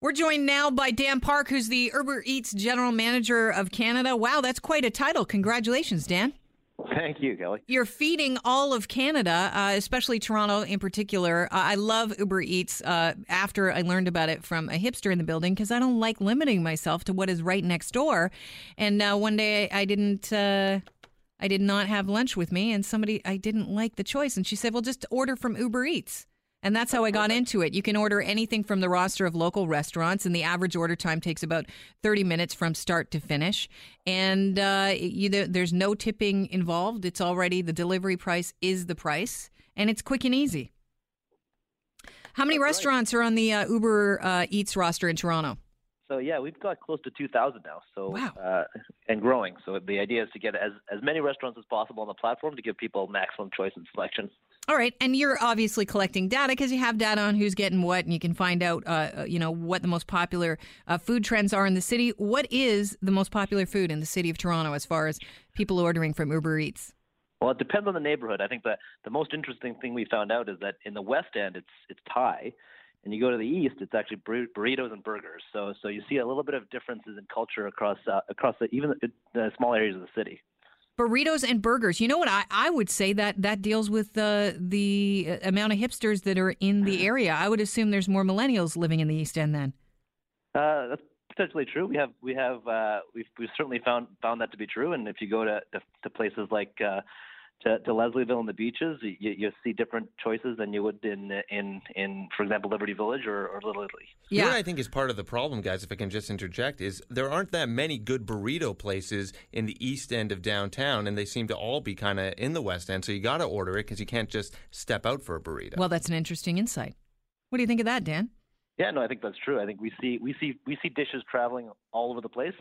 We're joined now by Dan Park, who's the Uber Eats General Manager of Canada. Wow, that's quite a title. Congratulations, Dan. Thank you, Kelly. You're feeding all of Canada, uh, especially Toronto in particular. Uh, I love Uber Eats uh, after I learned about it from a hipster in the building because I don't like limiting myself to what is right next door. And uh, one day I didn't. Uh, I did not have lunch with me, and somebody I didn't like the choice, and she said, "Well, just order from Uber Eats." And that's how I got into it. You can order anything from the roster of local restaurants, and the average order time takes about 30 minutes from start to finish. And uh, you, there's no tipping involved. It's already the delivery price is the price, and it's quick and easy. How many that's restaurants right. are on the uh, Uber uh, Eats roster in Toronto? So yeah, we've got close to 2,000 now. So wow. uh, and growing. So the idea is to get as as many restaurants as possible on the platform to give people maximum choice and selection. All right, and you're obviously collecting data because you have data on who's getting what, and you can find out, uh, uh, you know, what the most popular uh, food trends are in the city. What is the most popular food in the city of Toronto as far as people ordering from Uber Eats? Well, it depends on the neighborhood. I think that the most interesting thing we found out is that in the West End, it's it's Thai, and you go to the East, it's actually burritos and burgers. So so you see a little bit of differences in culture across uh, across the, even the, the small areas of the city burritos and burgers. You know what? I, I would say that that deals with the the amount of hipsters that are in the area. I would assume there's more millennials living in the East End then. Uh, that's potentially true. We have we have uh, we've we've certainly found found that to be true. And if you go to to, to places like uh, to, to Leslieville and the beaches, you, you see different choices than you would in in in, for example, Liberty Village or, or Little Italy. Yeah, what I think is part of the problem, guys. If I can just interject, is there aren't that many good burrito places in the east end of downtown, and they seem to all be kind of in the west end. So you got to order it because you can't just step out for a burrito. Well, that's an interesting insight. What do you think of that, Dan? Yeah, no, I think that's true. I think we see we see we see dishes traveling all over the place.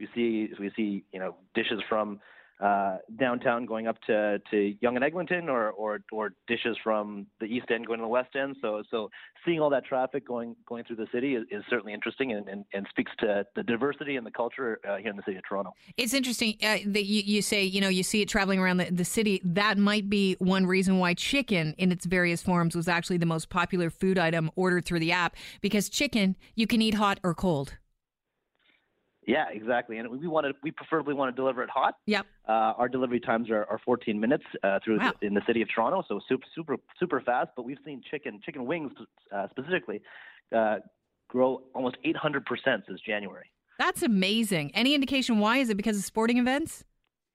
We see we see you know dishes from uh, downtown going up to, to Yonge and Eglinton or, or, or dishes from the East End going to the West End. So, so seeing all that traffic going, going through the city is, is certainly interesting and, and, and, speaks to the diversity and the culture uh, here in the city of Toronto. It's interesting uh, that you, you say, you know, you see it traveling around the, the city. That might be one reason why chicken in its various forms was actually the most popular food item ordered through the app because chicken you can eat hot or cold. Yeah, exactly. And we want to, we preferably want to deliver it hot. Yep. Uh, our delivery times are, are 14 minutes uh, through wow. the, in the city of Toronto, so super, super, super fast. But we've seen chicken, chicken wings uh, specifically, uh, grow almost 800 percent since January. That's amazing. Any indication why? Is it because of sporting events?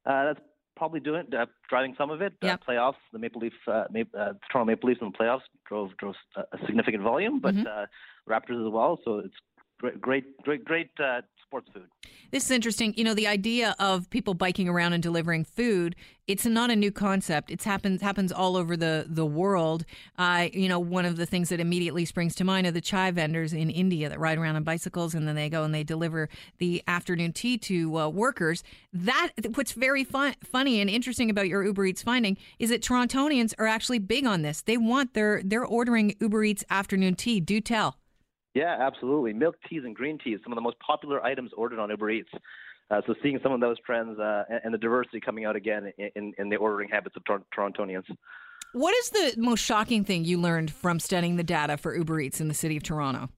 Uh, that's probably doing uh, driving some of it. Yep. playoffs, the Maple Leaf, Maple, Toronto Maple Leafs in the playoffs drove drove a significant volume, but mm-hmm. Raptors as well. So it's great, great, great, great sports food. This is interesting. You know, the idea of people biking around and delivering food, it's not a new concept. It's happens happens all over the, the world. Uh, you know, one of the things that immediately springs to mind are the chai vendors in India that ride around on bicycles and then they go and they deliver the afternoon tea to uh, workers. That what's very fun, funny and interesting about your Uber Eats finding is that Torontonians are actually big on this. They want their they're ordering Uber Eats afternoon tea. Do tell. Yeah, absolutely. Milk teas and green teas, some of the most popular items ordered on Uber Eats. Uh, so seeing some of those trends uh, and, the diversity coming out again in, in the ordering habits of Tor- Torontonians. What is the most shocking thing you learned from studying the data for Uber Eats in the city of Toronto?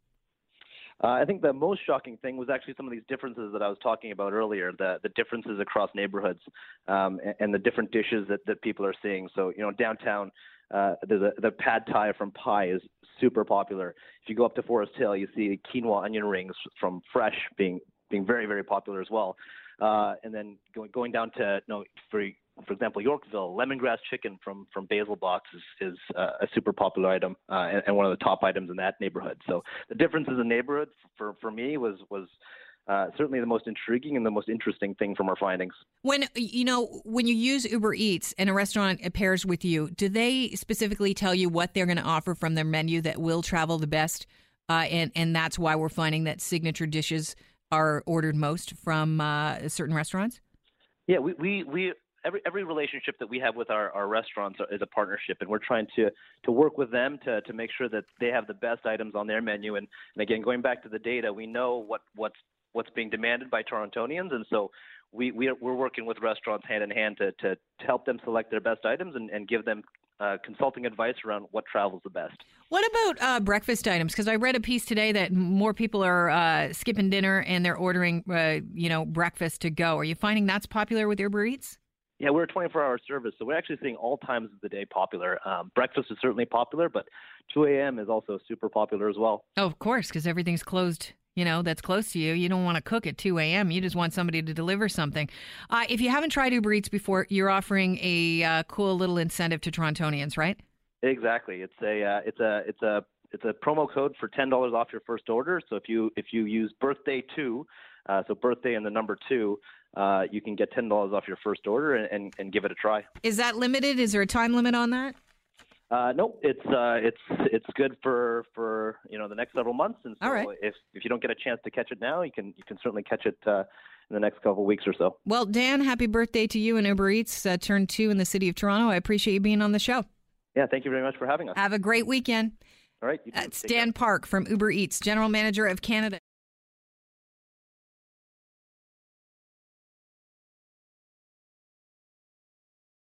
Uh, I think the most shocking thing was actually some of these differences that I was talking about earlier, the, the differences across neighborhoods um, and, and, the different dishes that, that people are seeing. So, you know, downtown, uh, the, the pad thai from Pai is super popular. If you go up to Forest Hill, you see quinoa onion rings from Fresh being being very very popular as well. Uh, and then going going down to know, for for example Yorkville, lemongrass chicken from from Basil Box is is uh, a super popular item uh, and, and one of the top items in that neighborhood. So the differences in neighborhood for for me was was uh, certainly the most intriguing and the most interesting thing from our findings. When you know when you use Uber Eats and a restaurant pairs with you, do they specifically tell you what they're going to offer from their menu that will travel the best? Uh, and and that's why we're finding that signature dishes are ordered most from uh, certain restaurants. Yeah, we, we, we every every relationship that we have with our, our restaurants is a partnership, and we're trying to to work with them to to make sure that they have the best items on their menu. And, and again, going back to the data, we know what what's what's being demanded by Torontonians, and so we, we are, we're working with restaurants hand in hand to, to, to help them select their best items and, and give them uh, consulting advice around what travels the best. What about uh, breakfast items? Because I read a piece today that more people are uh, skipping dinner and they're ordering, uh, you know, breakfast to go. Are you finding that's popular with Uber Eats? Yeah, we're a 24-hour service, so we're actually seeing all times of the day popular. Um, breakfast is certainly popular, but 2 a.m. is also super popular as well. Oh, of course, because everything's closed. You know that's close to you. You don't want to cook at 2 a.m. You just want somebody to deliver something. Uh, if you haven't tried Uber Eats before, you're offering a uh, cool little incentive to Torontonians, right? Exactly. It's a uh, it's a it's a it's a promo code for ten dollars off your first order. So if you if you use birthday two, uh, so birthday and the number two, uh, you can get ten dollars off your first order and, and, and, give it a try. Is that limited? Is there a time limit on that? Uh, no, it's uh, it's it's good for for you know the next several months, and so if if you don't get a chance to catch it now, you can you can certainly catch it uh, in the next couple of weeks or so. Well, Dan, happy birthday to you and Uber Eats uh, turn two in the city of Toronto. I appreciate you being on the show. Yeah, thank you very much for having us. Have a great weekend. All right. That's Dan Park from Uber Eats, General Manager of Canada.